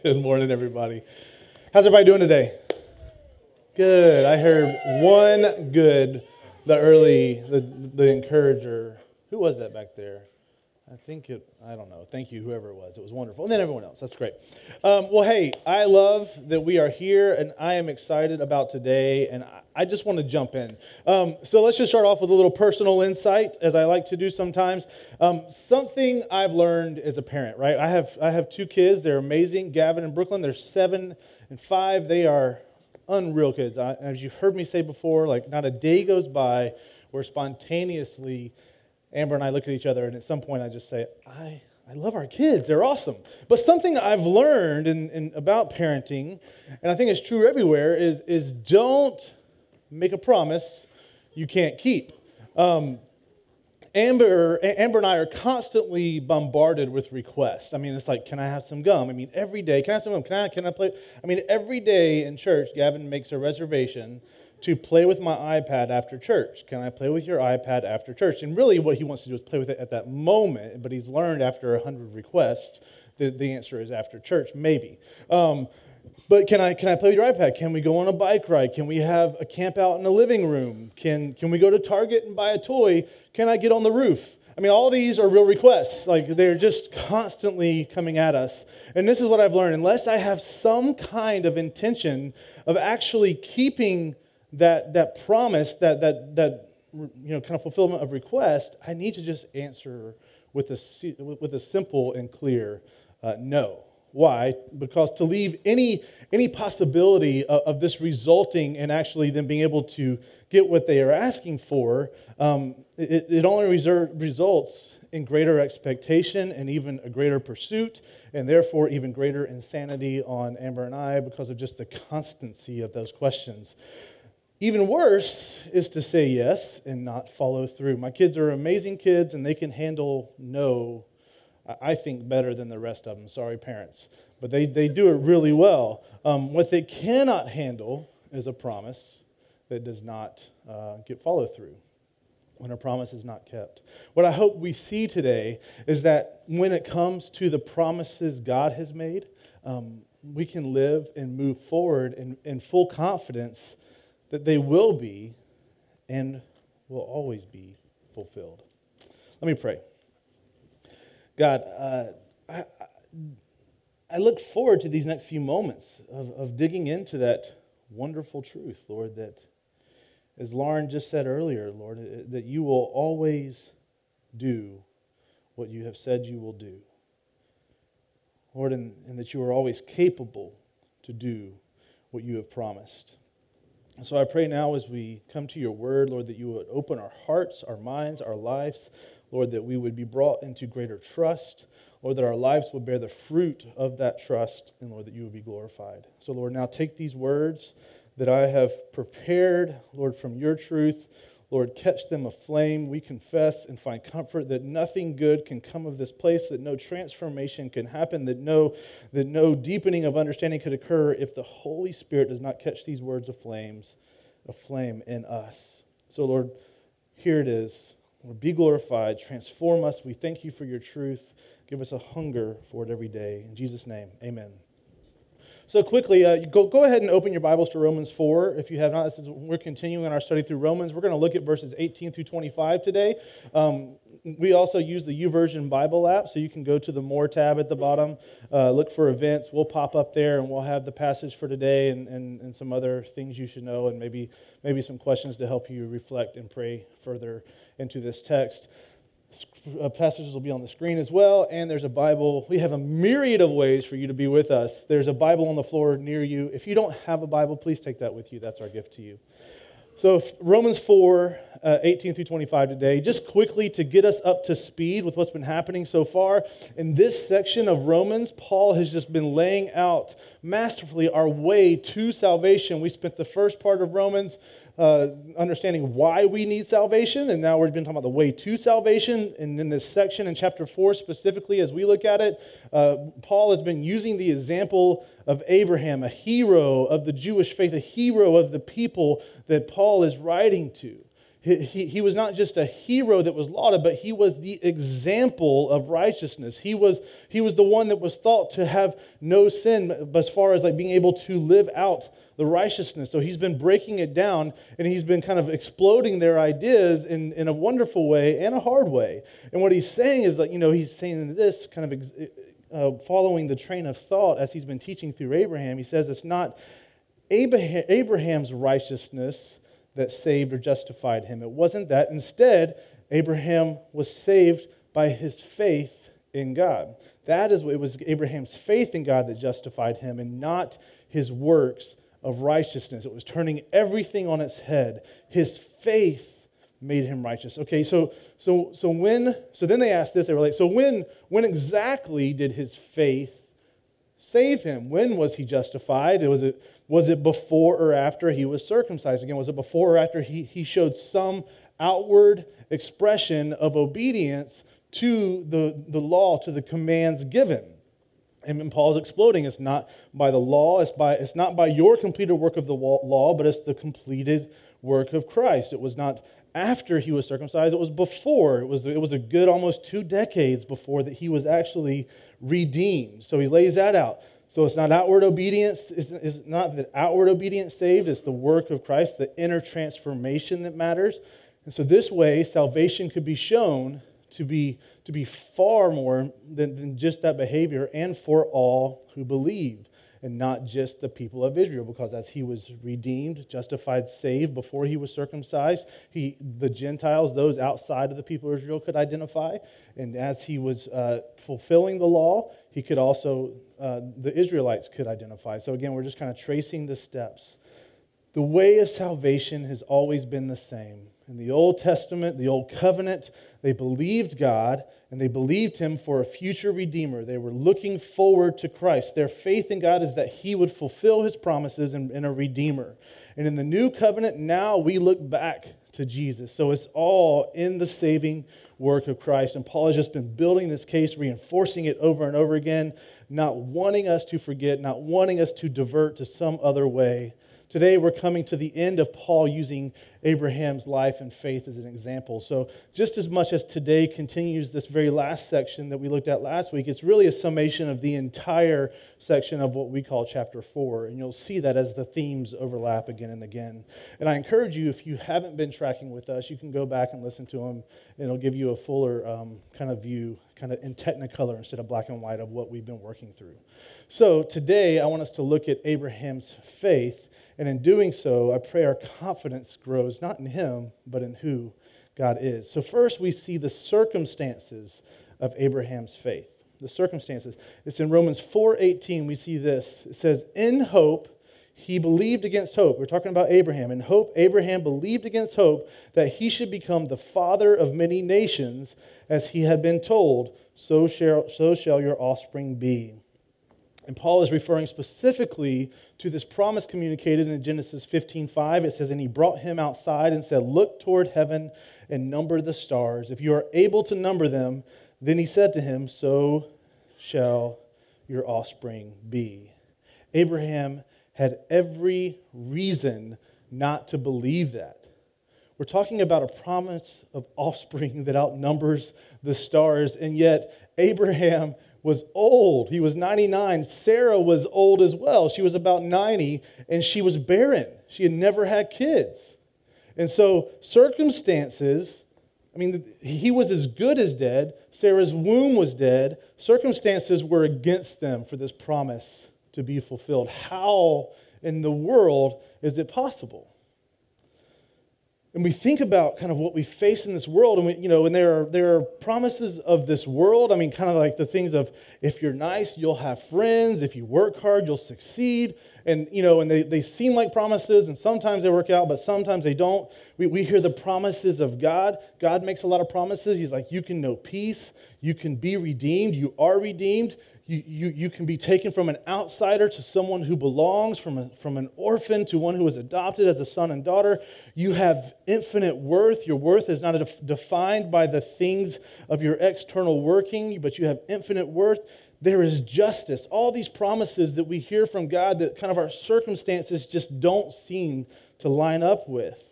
Good morning, everybody. How's everybody doing today? Good. I heard one good, the early, the, the encourager. Who was that back there? I think it, I don't know. Thank you, whoever it was. It was wonderful. And then everyone else. That's great. Um, well, hey, I love that we are here and I am excited about today. And I just want to jump in. Um, so let's just start off with a little personal insight, as I like to do sometimes. Um, something I've learned as a parent, right? I have, I have two kids. They're amazing, Gavin and Brooklyn. They're seven and five. They are unreal kids. I, as you've heard me say before, like not a day goes by where spontaneously Amber and I look at each other, and at some point I just say, I, I love our kids. They're awesome. But something I've learned in, in, about parenting, and I think it's true everywhere, is, is don't make a promise you can't keep. Um, Amber, Amber and I are constantly bombarded with requests. I mean, it's like, can I have some gum? I mean, every day, can I have some gum? Can I, can I play? I mean, every day in church, Gavin makes a reservation to play with my iPad after church. Can I play with your iPad after church? And really, what he wants to do is play with it at that moment, but he's learned after 100 requests that the answer is after church, maybe. Um, but can I, can I play with your iPad? Can we go on a bike ride? Can we have a camp out in the living room? Can, can we go to Target and buy a toy? Can I get on the roof? I mean, all these are real requests. Like, they're just constantly coming at us. And this is what I've learned. Unless I have some kind of intention of actually keeping that, that promise, that, that, that you know, kind of fulfillment of request, I need to just answer with a, with a simple and clear uh, no. Why? Because to leave any, any possibility of, of, this resulting and actually them being able to get what they are asking for, um, it, it only reserve, results in greater expectation and even a greater pursuit, and therefore even greater insanity on Amber and I because of just the constancy of those questions. Even worse is to say yes and not follow through. My kids are amazing kids and they can handle no I think, better than the rest of them. Sorry, parents. But they, they do it really well. Um, what they cannot handle is a promise that does not uh, get follow through, when a promise is not kept. What I hope we see today is that when it comes to the promises God has made, um, we can live and move forward in, in full confidence that they will be and will always be fulfilled. Let me pray. God, uh, I, I look forward to these next few moments of, of digging into that wonderful truth, Lord, that as Lauren just said earlier, Lord, uh, that you will always do what you have said you will do. Lord, and, and that you are always capable to do what you have promised. And so I pray now as we come to your word, Lord, that you would open our hearts, our minds, our lives Lord, that we would be brought into greater trust. Lord, that our lives would bear the fruit of that trust, and Lord, that you would be glorified. So, Lord, now take these words that I have prepared, Lord, from your truth. Lord, catch them aflame. We confess and find comfort that nothing good can come of this place, that no transformation can happen, that no, that no deepening of understanding could occur if the Holy Spirit does not catch these words of flames, aflame in us. So, Lord, here it is. Lord, be glorified, transform us. We thank you for your truth. Give us a hunger for it every day. In Jesus' name, amen. So, quickly, uh, go, go ahead and open your Bibles to Romans 4 if you have not. This is, we're continuing our study through Romans. We're going to look at verses 18 through 25 today. Um, we also use the YouVersion Bible app, so you can go to the More tab at the bottom, uh, look for events. We'll pop up there, and we'll have the passage for today and, and, and some other things you should know, and maybe, maybe some questions to help you reflect and pray further into this text. Uh, passages will be on the screen as well, and there's a Bible. We have a myriad of ways for you to be with us. There's a Bible on the floor near you. If you don't have a Bible, please take that with you. That's our gift to you. So, Romans 4, uh, 18 through 25 today, just quickly to get us up to speed with what's been happening so far. In this section of Romans, Paul has just been laying out masterfully our way to salvation. We spent the first part of Romans uh, understanding why we need salvation, and now we've been talking about the way to salvation. And in this section in chapter 4, specifically, as we look at it, uh, Paul has been using the example of Abraham, a hero of the Jewish faith, a hero of the people that Paul is writing to. He, he, was not just a hero that was lauded, but he was the example of righteousness. He was, he was the one that was thought to have no sin as far as like being able to live out the righteousness. So he's been breaking it down and he's been kind of exploding their ideas in, in a wonderful way and a hard way. And what he's saying is that, you know, he's saying this kind of uh, following the train of thought as he's been teaching through Abraham. He says it's not Abraham's righteousness that saved or justified him. It wasn't that. Instead, Abraham was saved by his faith in God. That is what it was Abraham's faith in God that justified him and not his works of righteousness. It was turning everything on its head. His faith made him righteous. Okay, so so so when so then they asked this, they were like, so when when exactly did his faith save him? When was he justified? It Was it was it before or after he was circumcised? Again, was it before or after he, he showed some outward expression of obedience to the, the law, to the commands given? And Paul's exploding. It's not by the law, it's, by, it's not by your completed work of the law, but it's the completed work of Christ. It was not after he was circumcised, it was before. It was, it was a good almost two decades before that he was actually redeemed. So he lays that out. So it's not outward obedience, it's, not the outward obedience saved, it's the work of Christ, the inner transformation that matters. And so this way, salvation could be shown to be, to be far more than, than just that behavior and for all who believe and not just the people of Israel, because as he was redeemed, justified, saved before he was circumcised, he, the Gentiles, those outside of the people of Israel, could identify. And as he was uh, fulfilling the law, he could also, uh, the Israelites could identify. So again, we're just kind of tracing the steps. The way of salvation has always been the same. In the Old Testament, the Old Covenant, they believed God and they believed Him for a future Redeemer. They were looking forward to Christ. Their faith in God is that He would fulfill His promises in, in a Redeemer. And in the New Covenant, now we look back to Jesus. So it's all in the saving work of Christ. And Paul has just been building this case, reinforcing it over and over again, not wanting us to forget, not wanting us to divert to some other way Today, we're coming to the end of Paul using Abraham's life and faith as an example. So, just as much as today continues this very last section that we looked at last week, it's really a summation of the entire section of what we call chapter four. And you'll see that as the themes overlap again and again. And I encourage you, if you haven't been tracking with us, you can go back and listen to them, and it'll give you a fuller um, kind of view, kind of in technicolor instead of black and white, of what we've been working through. So, today, I want us to look at Abraham's faith and in doing so, I pray our confidence grows not in him, but in who God is. So, first, we see the circumstances of Abraham's faith. The circumstances. It's in Romans 4:18 we see this. It says, "In hope he believed against hope." We're talking about Abraham. In hope Abraham believed against hope that he should become the father of many nations, as he had been told, so shall, so shall your offspring be. And Paul is referring specifically to this promise communicated in Genesis 15:5. It says, "And he brought him outside and said, Look toward heaven and number the stars. If you are able to number them, then he said to him, So shall your offspring be." Abraham had every reason not to believe that. We're talking about a promise of offspring that outnumbers the stars, and yet Abraham was old. He was 99. Sarah was old as well. She was about 90, and she was barren. She had never had kids. And so, circumstances, I mean, he was as good as dead. Sarah's womb was dead. Circumstances were against them for this promise to be fulfilled. How in the world is it possible? And we think about kind of what we face in this world and we, you know and there are there are promises of this world. I mean kind of like the things of if you're nice you'll have friends. If you work hard you'll succeed. And you know and they, they seem like promises and sometimes they work out but sometimes they don't. We, we hear the promises of god. God makes a lot of promises. He's like you can know peace. You can be redeemed. You are redeemed you, you, you can be taken from an outsider to someone who belongs, from, a, from an orphan to one who is adopted as a son and daughter. You have infinite worth. Your worth is not defined by the things of your external working, but you have infinite worth. There is justice. All these promises that we hear from God that kind of our circumstances just don't seem to line up with.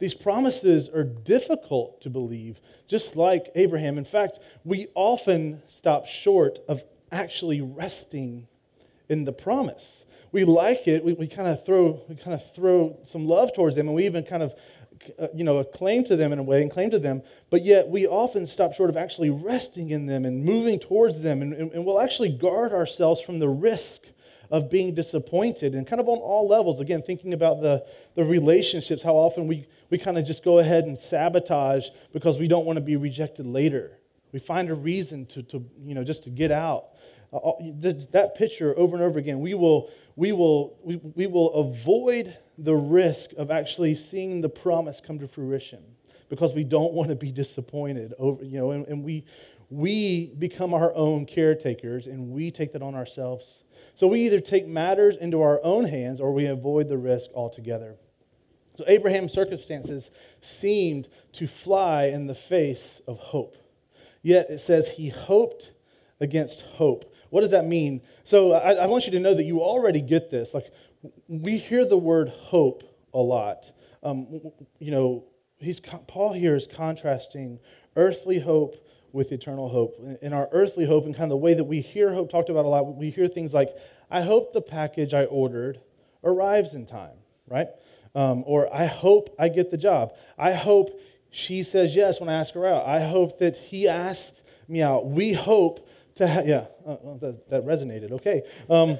These promises are difficult to believe, just like Abraham. In fact, we often stop short of actually resting in the promise. We like it. We, we kind of throw we kind of throw some love towards them, and we even kind of uh, you know claim to them in a way and claim to them. But yet we often stop short of actually resting in them and moving towards them, and, and, and we'll actually guard ourselves from the risk of being disappointed and kind of on all levels. Again, thinking about the, the relationships, how often we, we kind of just go ahead and sabotage because we don't want to be rejected later. We find a reason to, to you know, just to get out. Uh, that picture over and over again, we will, we, will, we, we will avoid the risk of actually seeing the promise come to fruition because we don't want to be disappointed over, you know, and, and we, we become our own caretakers and we take that on ourselves. So we either take matters into our own hands or we avoid the risk altogether. So Abraham's circumstances seemed to fly in the face of hope. Yet it says he hoped against hope. What does that mean? So I, I, want you to know that you already get this. Like we hear the word hope a lot. Um, you know, he's Paul here is contrasting earthly hope with eternal hope. In our earthly hope and kind of the way that we hear hope talked about a lot, we hear things like, I hope the package I ordered arrives in time, right? Um, or I hope I get the job. I hope she says yes when I ask her out. I hope that he asked me out. We hope to have, yeah, uh, uh, that, that, resonated, okay. Um,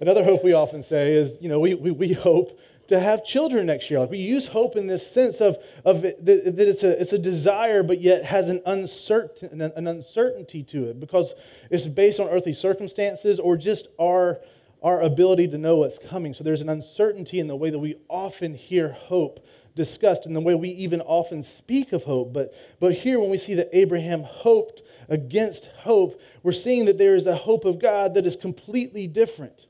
another hope we often say is, you know, we, we, we hope to have children next year. Like we use hope in this sense of, of it, that, that it's, a, it's a desire, but yet has an, uncertain, an uncertainty to it because it's based on earthly circumstances or just our, our ability to know what's coming. So there's an uncertainty in the way that we often hear hope discussed and the way we even often speak of hope. But, but here, when we see that Abraham hoped against hope, we're seeing that there is a hope of God that is completely different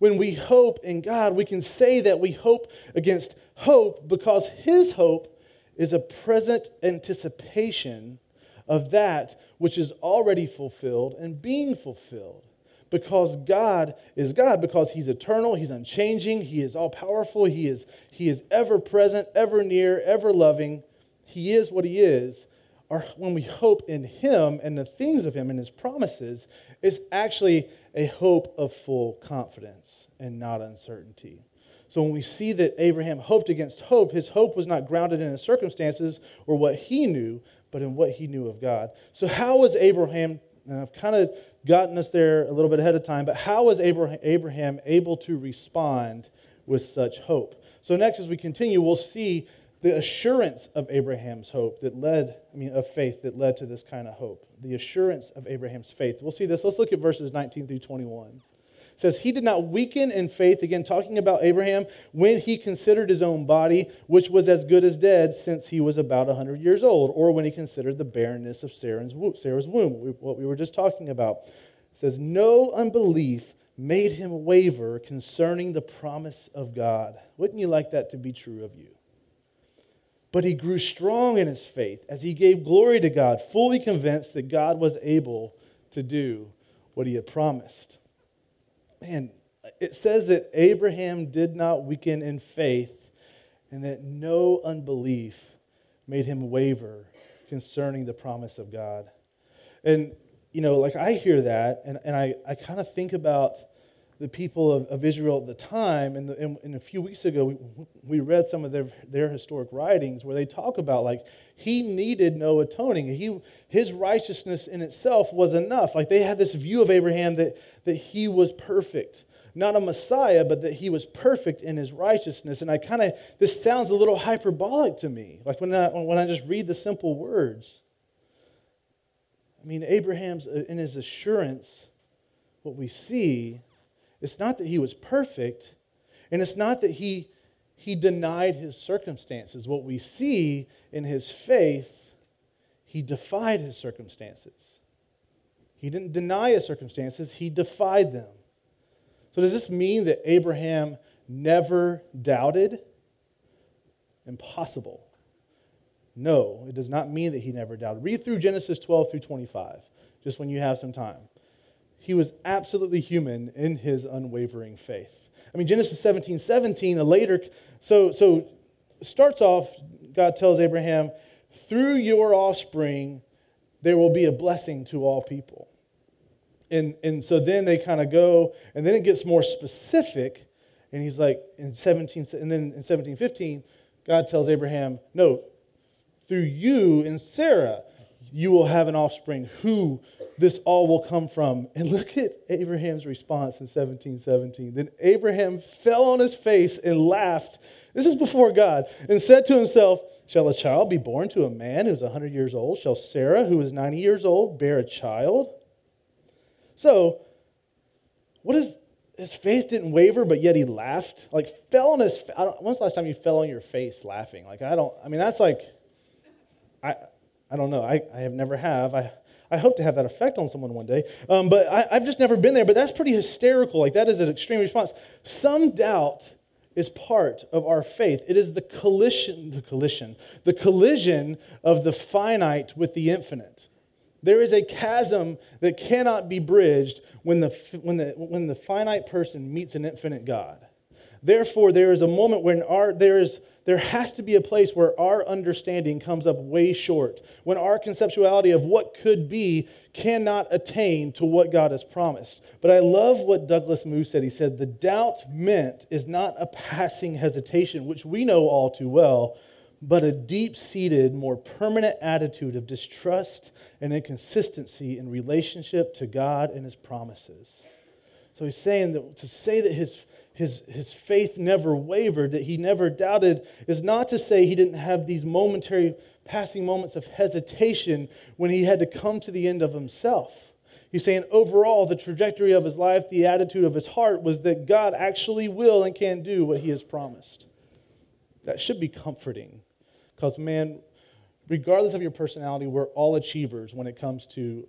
when we hope in God, we can say that we hope against hope because His hope is a present anticipation of that which is already fulfilled and being fulfilled. Because God is God, because He's eternal, He's unchanging, He is all powerful, He is, he is ever present, ever near, ever loving. He is what He is. Or when we hope in Him and the things of Him and His promises, it's actually a hope of full confidence and not uncertainty. So when we see that Abraham hoped against hope, his hope was not grounded in his circumstances or what he knew, but in what he knew of God. So, how was Abraham? And I've kind of gotten us there a little bit ahead of time, but how was Abraham able to respond with such hope? So, next, as we continue, we'll see the assurance of Abraham's hope that led, I mean, of faith that led to this kind of hope. The assurance of Abraham's faith. We'll see this. Let's look at verses 19 through 21. Says, He did not weaken in faith, again, talking about Abraham, when he considered his own body, which was as good as dead since he was about 100 years old, or when he considered the barrenness of Sarah's womb, what we were just talking about. It says, No unbelief made him waver concerning the promise of God. Wouldn't you like that to be true of you? But he grew strong in his faith as he gave glory to God, fully convinced that God was able to do what he had promised. Man, it says that Abraham did not weaken in faith and that no unbelief made him waver concerning the promise of God. And, you know, like I hear that and, and I, I kind of think about the people of, of Israel at the time. And, the, and, and, a few weeks ago, we, we read some of their, their historic writings where they talk about like he needed no atoning. He, his righteousness in itself was enough. Like they had this view of Abraham that, that he was perfect. Not a Messiah, but that he was perfect in his righteousness. And I kind of, this sounds a little hyperbolic to me. Like when I, when I just read the simple words. I mean, Abraham's, uh, in his assurance, what we see it's not that he was perfect, and it's not that he, he denied his circumstances. What we see in his faith, he defied his circumstances. He didn't deny his circumstances, he defied them. So, does this mean that Abraham never doubted? Impossible. No, it does not mean that he never doubted. Read through Genesis 12 through 25, just when you have some time he was absolutely human in his unwavering faith. I mean, Genesis 17, 17, a later, so, so starts off, God tells Abraham, through your offspring, there will be a blessing to all people. And, and so then they kind of go, and then it gets more specific. And he's like, in 17, and then in 1715, God tells Abraham, no, through you and Sarah, you will have an offspring who this all will come from. And look at Abraham's response in 1717. Then Abraham fell on his face and laughed. This is before God, and said to himself, Shall a child be born to a man who's 100 years old? Shall Sarah, who is 90 years old, bear a child? So, what is his faith didn't waver, but yet he laughed? Like, fell on his. Face. When's the last time you fell on your face laughing? Like, I don't. I mean, that's like. I, I don't know. I, I have never have. I, I hope to have that effect on someone one day. Um, but I, I've just never been there. But that's pretty hysterical. Like, that is an extreme response. Some doubt is part of our faith. It is the collision, the collision, the collision of the finite with the infinite. There is a chasm that cannot be bridged when the, when the, when the finite person meets an infinite God. Therefore, there is a moment when our, there is there has to be a place where our understanding comes up way short, when our conceptuality of what could be cannot attain to what God has promised. But I love what Douglas Moo said. He said, The doubt meant is not a passing hesitation, which we know all too well, but a deep seated, more permanent attitude of distrust and inconsistency in relationship to God and his promises. So he's saying that to say that his his, his faith never wavered, that he never doubted, is not to say he didn't have these momentary passing moments of hesitation when he had to come to the end of himself. He's saying overall, the trajectory of his life, the attitude of his heart was that God actually will and can do what he has promised. That should be comforting because, man, regardless of your personality, we're all achievers when it comes to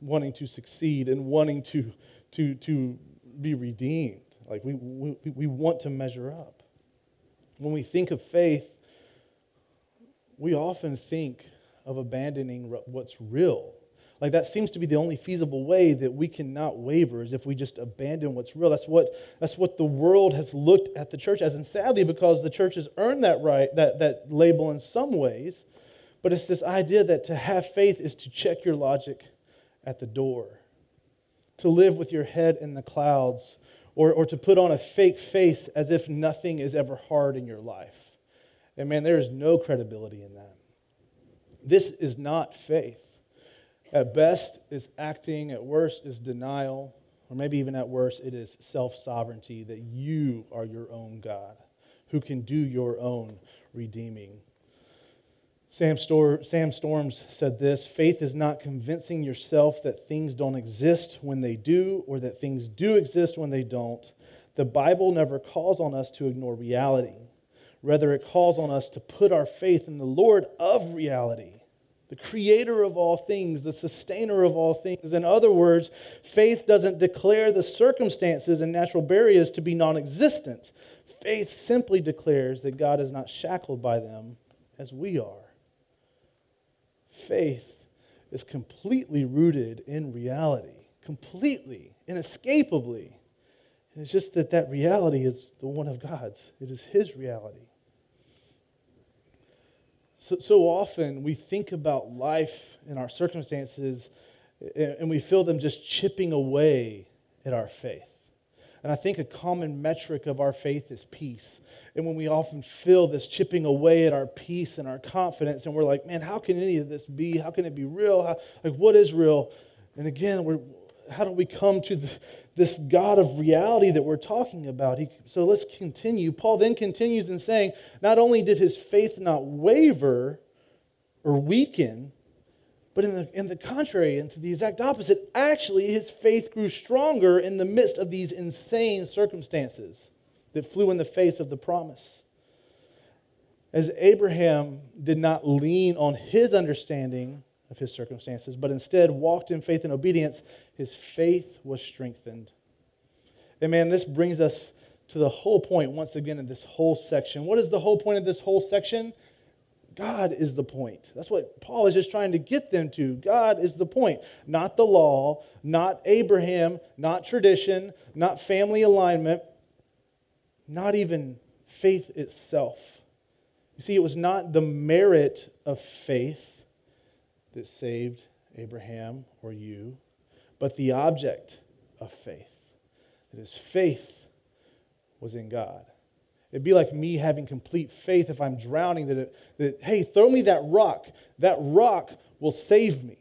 wanting to succeed and wanting to, to, to be redeemed. Like we, we, we want to measure up. When we think of faith, we often think of abandoning what's real. Like that seems to be the only feasible way that we cannot waver is if we just abandon what's real. That's what, that's what the world has looked at the church as. And sadly, because the church has earned that right, that, that label in some ways, but it's this idea that to have faith is to check your logic at the door, to live with your head in the clouds or, or to put on a fake face as if nothing is ever hard in your life. And man, there is no credibility in that. This is not faith. At best, is acting, at worst, is denial, or maybe even at worst, it is self sovereignty that you are your own God who can do your own redeeming. Sam, Stor- Sam Storms said this faith is not convincing yourself that things don't exist when they do, or that things do exist when they don't. The Bible never calls on us to ignore reality. Rather, it calls on us to put our faith in the Lord of reality, the creator of all things, the sustainer of all things. In other words, faith doesn't declare the circumstances and natural barriers to be non existent. Faith simply declares that God is not shackled by them as we are faith is completely rooted in reality, completely, inescapably. And it's just that that reality is the one of God's, it is His reality. So, so often we think about life and our circumstances and we feel them just chipping away at our faith. And I think a common metric of our faith is peace. And when we often feel this chipping away at our peace and our confidence, and we're like, man, how can any of this be? How can it be real? How, like, what is real? And again, we're, how do we come to the, this God of reality that we're talking about? He, so let's continue. Paul then continues in saying, not only did his faith not waver or weaken, but in the, in the contrary, and to the exact opposite, actually, his faith grew stronger in the midst of these insane circumstances that flew in the face of the promise. As Abraham did not lean on his understanding of his circumstances, but instead walked in faith and obedience, his faith was strengthened. And man, this brings us to the whole point once again in this whole section. What is the whole point of this whole section? God is the point. That's what Paul is just trying to get them to. God is the point. Not the law, not Abraham, not tradition, not family alignment, not even faith itself. You see, it was not the merit of faith that saved Abraham or you, but the object of faith. That his faith was in God. It'd be like me having complete faith if I'm drowning that, it, that, hey, throw me that rock. That rock will save me.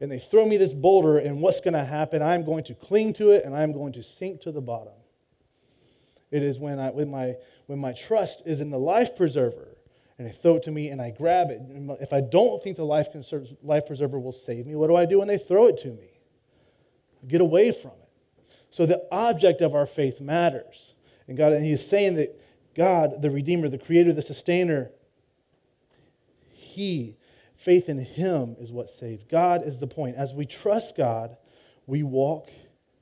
And they throw me this boulder, and what's going to happen? I'm going to cling to it and I'm going to sink to the bottom. It is when, I, when, my, when my trust is in the life preserver and they throw it to me and I grab it. If I don't think the life, life preserver will save me, what do I do when they throw it to me? Get away from it. So the object of our faith matters. And God, and He's saying that God, the Redeemer, the Creator, the Sustainer, He, faith in Him is what saved. God is the point. As we trust God, we walk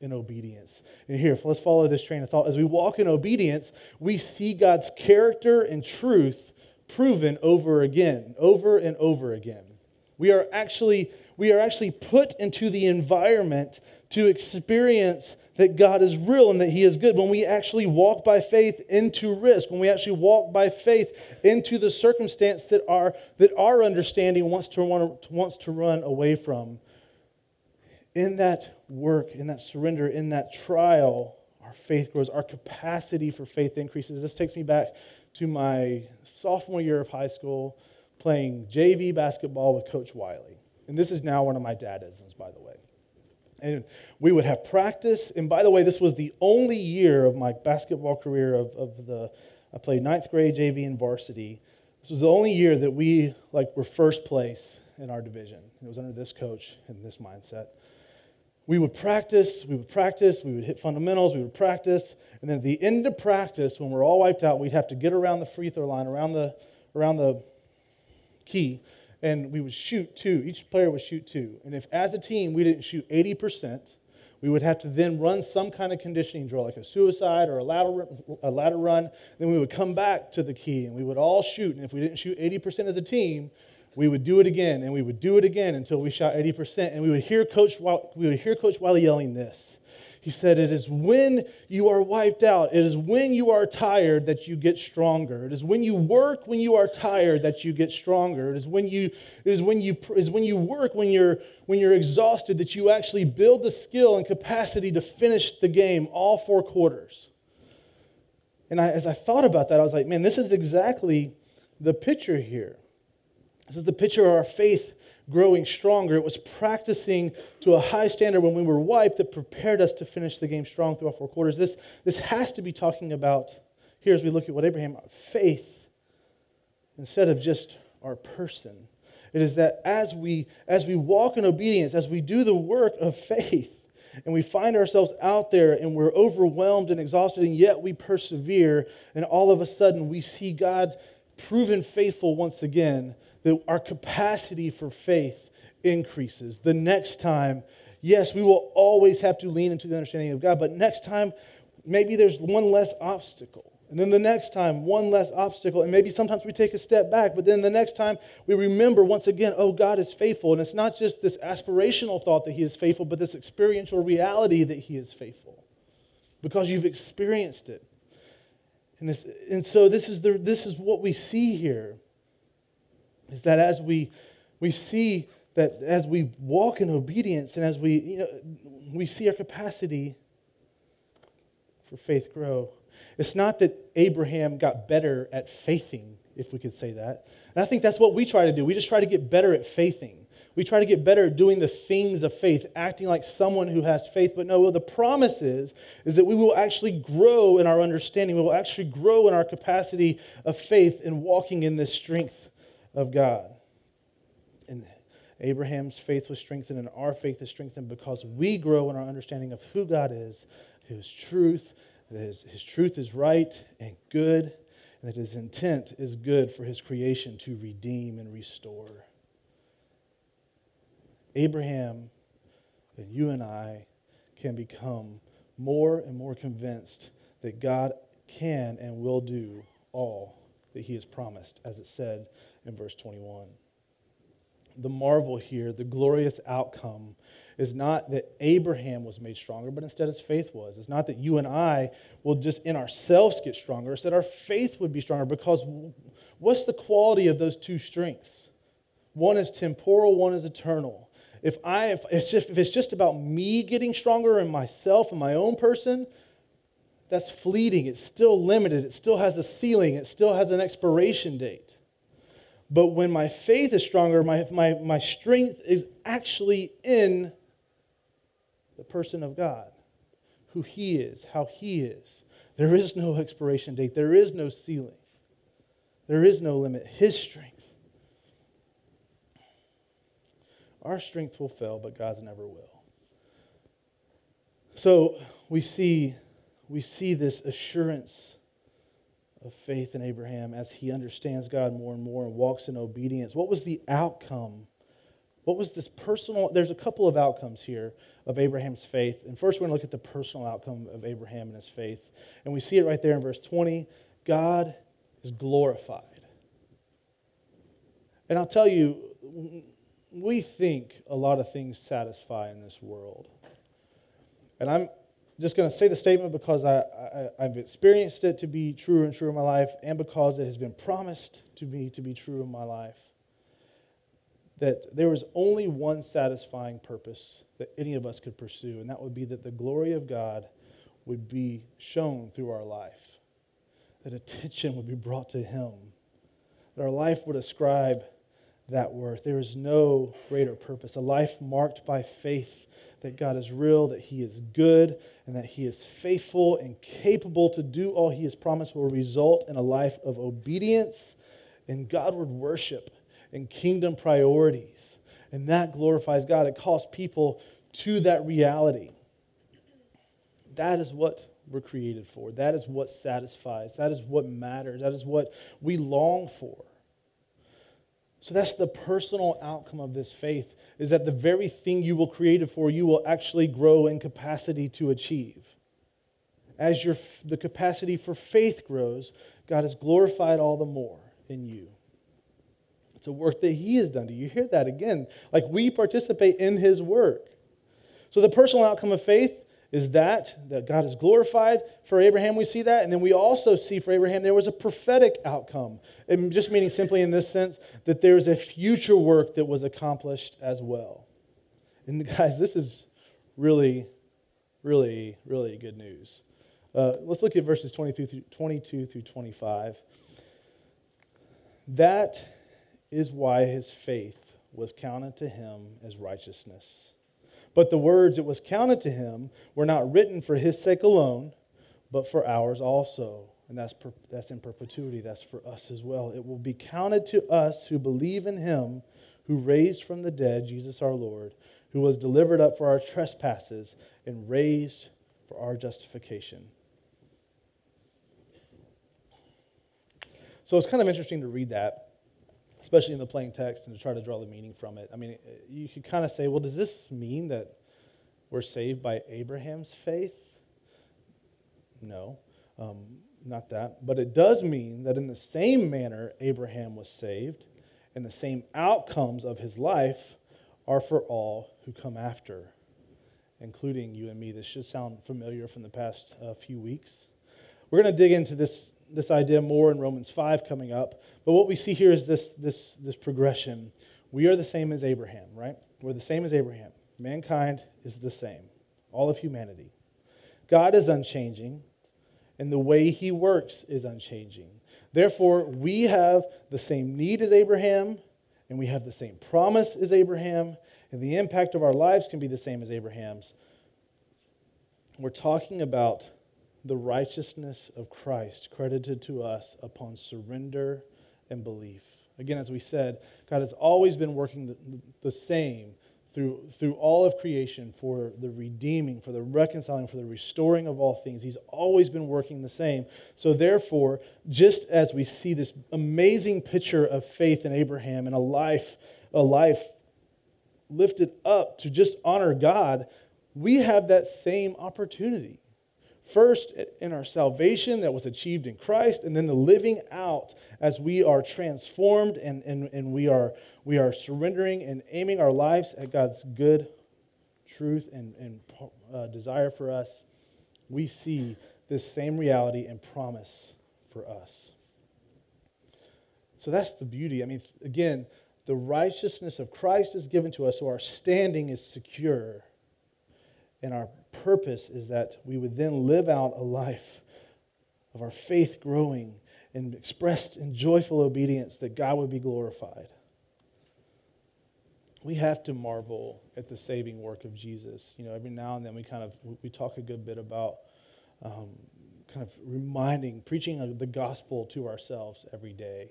in obedience. And here, let's follow this train of thought. As we walk in obedience, we see God's character and truth proven over again, over and over again. We are actually, we are actually put into the environment to experience that God is real and that He is good, when we actually walk by faith into risk, when we actually walk by faith into the circumstance that our, that our understanding wants to, run, wants to run away from, in that work, in that surrender, in that trial, our faith grows, our capacity for faith increases. This takes me back to my sophomore year of high school playing JV basketball with Coach Wiley. And this is now one of my dadisms, by the way. And we would have practice. And by the way, this was the only year of my basketball career of, of the, I played ninth grade JV and varsity. This was the only year that we like were first place in our division. It was under this coach and this mindset. We would practice, we would practice, we would hit fundamentals, we would practice, and then at the end of practice, when we're all wiped out, we'd have to get around the free throw line, around the, around the key, and we would shoot two. Each player would shoot two. And if as a team we didn't shoot 80%, we would have to then run some kind of conditioning drill, like a suicide or a ladder, a ladder run. Then we would come back to the key and we would all shoot. And if we didn't shoot 80% as a team, we would do it again and we would do it again until we shot 80%. And we would hear Coach, we would hear Coach Wiley yelling this. He said, It is when you are wiped out, it is when you are tired that you get stronger. It is when you work when you are tired that you get stronger. It is when you, it is when you, is when you work when you're, when you're exhausted that you actually build the skill and capacity to finish the game all four quarters. And I, as I thought about that, I was like, man, this is exactly the picture here. This is the picture of our faith growing stronger. It was practicing to a high standard when we were wiped that prepared us to finish the game strong through all four quarters. This, this has to be talking about, here as we look at what Abraham, faith instead of just our person. It is that as we, as we walk in obedience, as we do the work of faith, and we find ourselves out there and we're overwhelmed and exhausted, and yet we persevere, and all of a sudden we see God proven faithful once again that our capacity for faith increases. The next time, yes, we will always have to lean into the understanding of God, but next time, maybe there's one less obstacle. And then the next time, one less obstacle. And maybe sometimes we take a step back, but then the next time we remember once again, oh, God is faithful. And it's not just this aspirational thought that He is faithful, but this experiential reality that He is faithful because you've experienced it. And, and so this is, the, this is what we see here is that as we, we see that as we walk in obedience and as we, you know, we see our capacity for faith grow. It's not that Abraham got better at faithing, if we could say that. And I think that's what we try to do. We just try to get better at faithing. We try to get better at doing the things of faith, acting like someone who has faith. But no, the promise is, is that we will actually grow in our understanding. We will actually grow in our capacity of faith and walking in this strength of God. And Abraham's faith was strengthened, and our faith is strengthened because we grow in our understanding of who God is, His truth, that his, his truth is right and good, and that His intent is good for His creation to redeem and restore. Abraham and you and I can become more and more convinced that God can and will do all that He has promised, as it said in verse 21. the marvel here, the glorious outcome, is not that Abraham was made stronger, but instead his faith was. It's not that you and I will just in ourselves get stronger, it's that our faith would be stronger because what's the quality of those two strengths? One is temporal, one is eternal. If, I, if, it's just, if it's just about me getting stronger in myself and my own person, that's fleeting. It's still limited. It still has a ceiling. It still has an expiration date. But when my faith is stronger, my, my, my strength is actually in the person of God, who He is, how He is. There is no expiration date, there is no ceiling, there is no limit. His strength. Our strength will fail, but God's never will. So we see, we see this assurance of faith in Abraham as he understands God more and more and walks in obedience. What was the outcome? What was this personal? There's a couple of outcomes here of Abraham's faith. And first, we're going to look at the personal outcome of Abraham and his faith. And we see it right there in verse 20 God is glorified. And I'll tell you, we think a lot of things satisfy in this world. And I'm just going to say the statement because I, I, have experienced it to be true and true in my life, and because it has been promised to me to be true in my life. That there was only one satisfying purpose that any of us could pursue, and that would be that the glory of God would be shown through our life, that attention would be brought to Him, that our life would ascribe that worth. There is no greater purpose. A life marked by faith that God is real, that He is good, and that He is faithful and capable to do all He has promised will result in a life of obedience and Godward worship and kingdom priorities. And that glorifies God. It calls people to that reality. That is what we're created for. That is what satisfies. That is what matters. That is what we long for. So that's the personal outcome of this faith is that the very thing you will create it for, you will actually grow in capacity to achieve. As your, the capacity for faith grows, God is glorified all the more in you. It's a work that He has done. Do you hear that again? Like we participate in His work. So the personal outcome of faith is that that God is glorified for Abraham. We see that, and then we also see for Abraham there was a prophetic outcome. And just meaning simply in this sense that there's a future work that was accomplished as well. And guys, this is really, really, really good news. Uh, let's look at verses 22 through, 22 through 25. That is why his faith was counted to him as righteousness. But the words it was counted to him were not written for his sake alone, but for ours also. And that's, per, that's in perpetuity. That's for us as well. It will be counted to us who believe in him who raised from the dead Jesus our Lord, who was delivered up for our trespasses and raised for our justification. So it's kind of interesting to read that especially in the plain text, and to try to draw the meaning from it. I mean, you could kind of say, well, does this mean that we're saved by Abraham's faith? No, um, not that. But it does mean that in the same manner Abraham was saved, and the same outcomes of his life are for all who come after, including you and me. This should sound familiar from the past uh, few weeks. We're going to dig into this this idea more in Romans 5 coming up. But what we see here is this, this, this progression. We are the same as Abraham, right? We're the same as Abraham. Mankind is the same, all of humanity. God is unchanging, and the way he works is unchanging. Therefore, we have the same need as Abraham, and we have the same promise as Abraham, and the impact of our lives can be the same as Abraham's. We're talking about the righteousness of Christ credited to us upon surrender and belief. Again, as we said, God has always been working the, the same through, through all of creation for the redeeming, for the reconciling, for the restoring of all things. He's always been working the same. So, therefore, just as we see this amazing picture of faith in Abraham and a life, a life lifted up to just honor God, we have that same opportunity First, in our salvation that was achieved in Christ, and then the living out as we are transformed and, and, and we, are, we are surrendering and aiming our lives at God's good truth and, and uh, desire for us. We see this same reality and promise for us. So that's the beauty. I mean, again, the righteousness of Christ is given to us, so our standing is secure. And our purpose is that we would then live out a life of our faith growing and expressed in joyful obedience that God would be glorified. We have to marvel at the saving work of Jesus. You know, every now and then we kind of we talk a good bit about um, kind of reminding, preaching the gospel to ourselves every day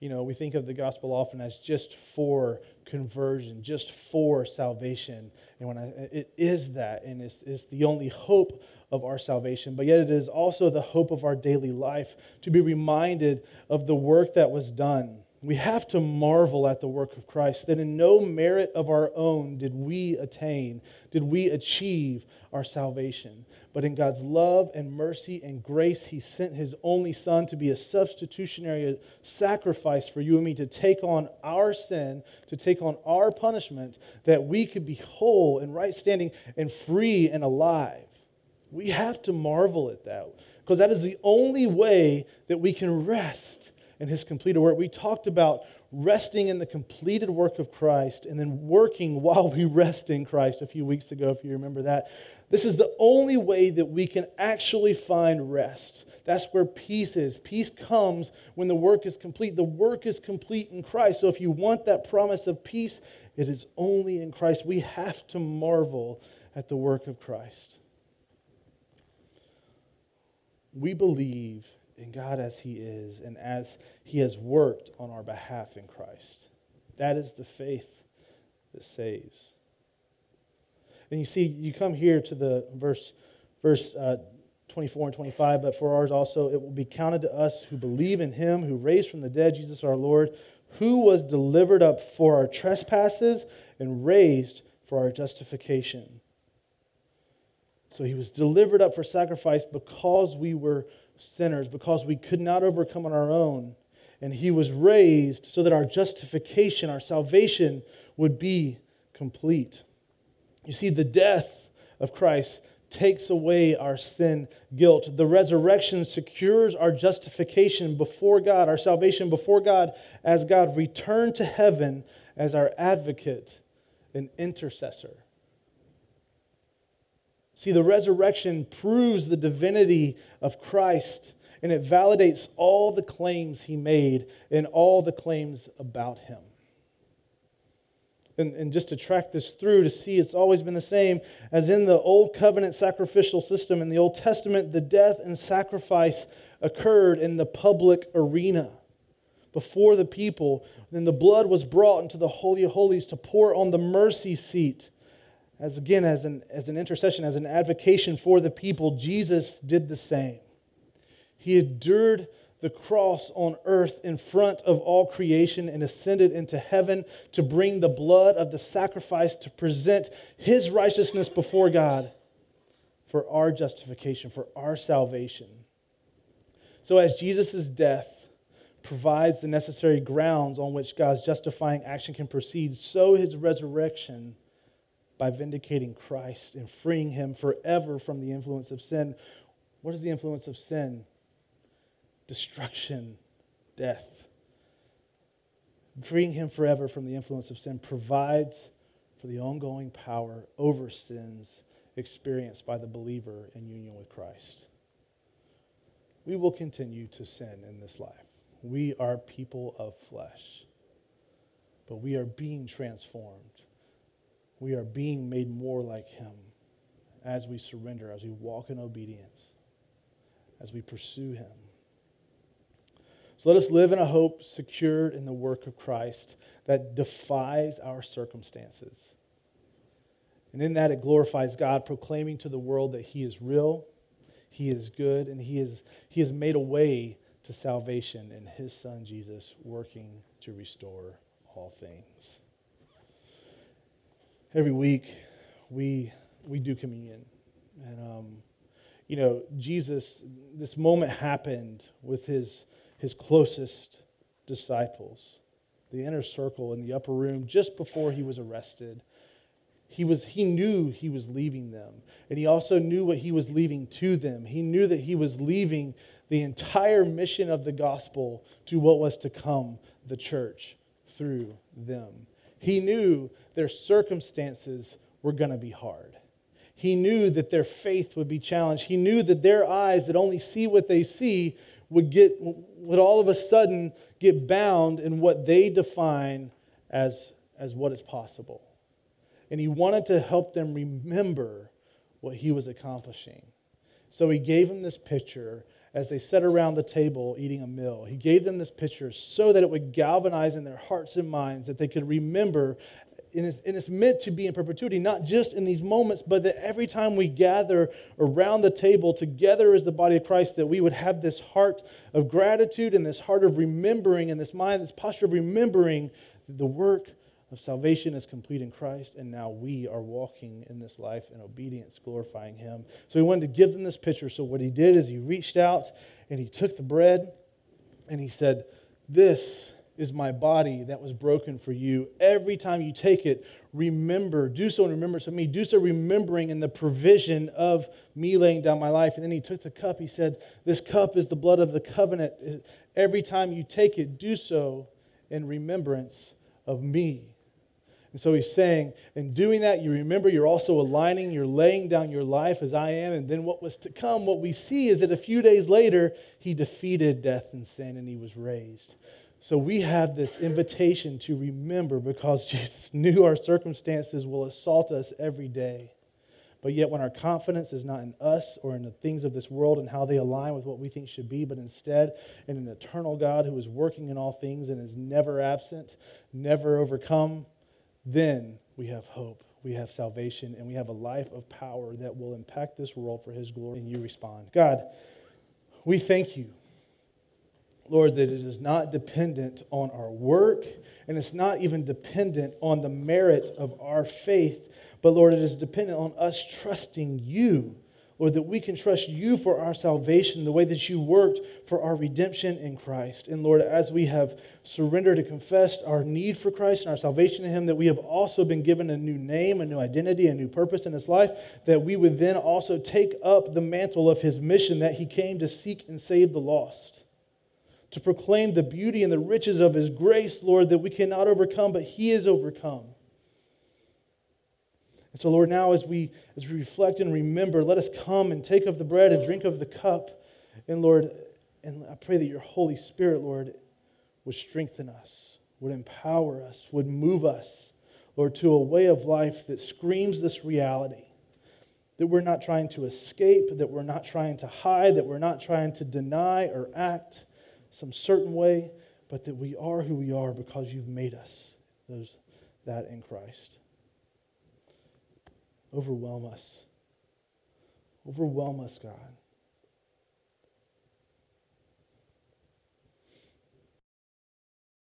you know, we think of the gospel often as just for conversion, just for salvation. And when I, it is that, and it's, it's the only hope of our salvation, but yet it is also the hope of our daily life to be reminded of the work that was done. We have to marvel at the work of Christ, that in no merit of our own did we attain, did we achieve our salvation. But in God's love and mercy and grace, He sent His only Son to be a substitutionary sacrifice for you and me to take on our sin, to take on our punishment, that we could be whole and right standing and free and alive. We have to marvel at that because that is the only way that we can rest in His completed work. We talked about resting in the completed work of Christ and then working while we rest in Christ a few weeks ago, if you remember that. This is the only way that we can actually find rest. That's where peace is. Peace comes when the work is complete. The work is complete in Christ. So if you want that promise of peace, it is only in Christ. We have to marvel at the work of Christ. We believe in God as He is and as He has worked on our behalf in Christ. That is the faith that saves. And you see, you come here to the verse, verse uh, 24 and 25, but for ours also it will be counted to us who believe in him who raised from the dead Jesus our Lord, who was delivered up for our trespasses and raised for our justification. So he was delivered up for sacrifice because we were sinners, because we could not overcome on our own. And he was raised so that our justification, our salvation, would be complete. You see, the death of Christ takes away our sin guilt. The resurrection secures our justification before God, our salvation before God, as God returned to heaven as our advocate and intercessor. See, the resurrection proves the divinity of Christ and it validates all the claims he made and all the claims about him and, and just to track this through to see it's always been the same as in the old covenant sacrificial system in the Old Testament, the death and sacrifice occurred in the public arena before the people. Then the blood was brought into the Holy of Holies to pour on the mercy seat. As again, as an, as an intercession, as an advocation for the people, Jesus did the same. He endured the cross on earth in front of all creation and ascended into heaven to bring the blood of the sacrifice to present his righteousness before God for our justification, for our salvation. So, as Jesus' death provides the necessary grounds on which God's justifying action can proceed, so his resurrection, by vindicating Christ and freeing him forever from the influence of sin. What is the influence of sin? destruction, death. Freeing him forever from the influence of sin provides for the ongoing power over sins experienced by the believer in union with Christ. We will continue to sin in this life. We are people of flesh, but we are being transformed. We are being made more like him as we surrender, as we walk in obedience, as we pursue him. So let us live in a hope secured in the work of Christ that defies our circumstances. And in that, it glorifies God, proclaiming to the world that He is real, He is good, and He, is, he has made a way to salvation in His Son Jesus, working to restore all things. Every week, we, we do communion. And, um, you know, Jesus, this moment happened with his, his closest disciples, the inner circle in the upper room just before he was arrested. He, was, he knew he was leaving them, and he also knew what he was leaving to them. He knew that he was leaving the entire mission of the gospel to what was to come, the church, through them. He knew their circumstances were going to be hard. He knew that their faith would be challenged. He knew that their eyes that only see what they see would get would all of a sudden get bound in what they define as, as what is possible. And he wanted to help them remember what he was accomplishing. So he gave them this picture as they sat around the table eating a meal. He gave them this picture so that it would galvanize in their hearts and minds that they could remember and it's, meant to be in perpetuity, not just in these moments, but that every time we gather around the table together as the body of Christ, that we would have this heart of gratitude and this heart of remembering and this mind, this posture of remembering the work of salvation is complete in Christ, and now we are walking in this life in obedience, glorifying Him. So he wanted to give them this picture. So what he did is he reached out and he took the bread and he said, This is my body that was broken for you. Every time you take it, remember, do so in remembrance of me. Do so remembering in the provision of me laying down my life. And then he took the cup. He said, This cup is the blood of the covenant. Every time you take it, do so in remembrance of me. And so he's saying, in doing that, you remember you're also aligning, you're laying down your life as I am. And then what was to come, what we see is that a few days later, he defeated death and sin and he was raised. So we have this invitation to remember because Jesus knew our circumstances will assault us every day. But yet, when our confidence is not in us or in the things of this world and how they align with what we think should be, but instead in an eternal God who is working in all things and is never absent, never overcome, then we have hope, we have salvation, and we have a life of power that will impact this world for His glory. And you respond. God, we thank you Lord, that it is not dependent on our work and it's not even dependent on the merit of our faith, but Lord, it is dependent on us trusting you. Lord, that we can trust you for our salvation the way that you worked for our redemption in Christ. And Lord, as we have surrendered and confessed our need for Christ and our salvation in Him, that we have also been given a new name, a new identity, a new purpose in His life, that we would then also take up the mantle of His mission that He came to seek and save the lost to proclaim the beauty and the riches of His grace, Lord, that we cannot overcome, but He is overcome. And so, Lord, now as we, as we reflect and remember, let us come and take of the bread and drink of the cup. And, Lord, and I pray that your Holy Spirit, Lord, would strengthen us, would empower us, would move us, Lord, to a way of life that screams this reality that we're not trying to escape, that we're not trying to hide, that we're not trying to deny or act some certain way, but that we are who we are because you've made us those that in Christ. Overwhelm us. Overwhelm us, God.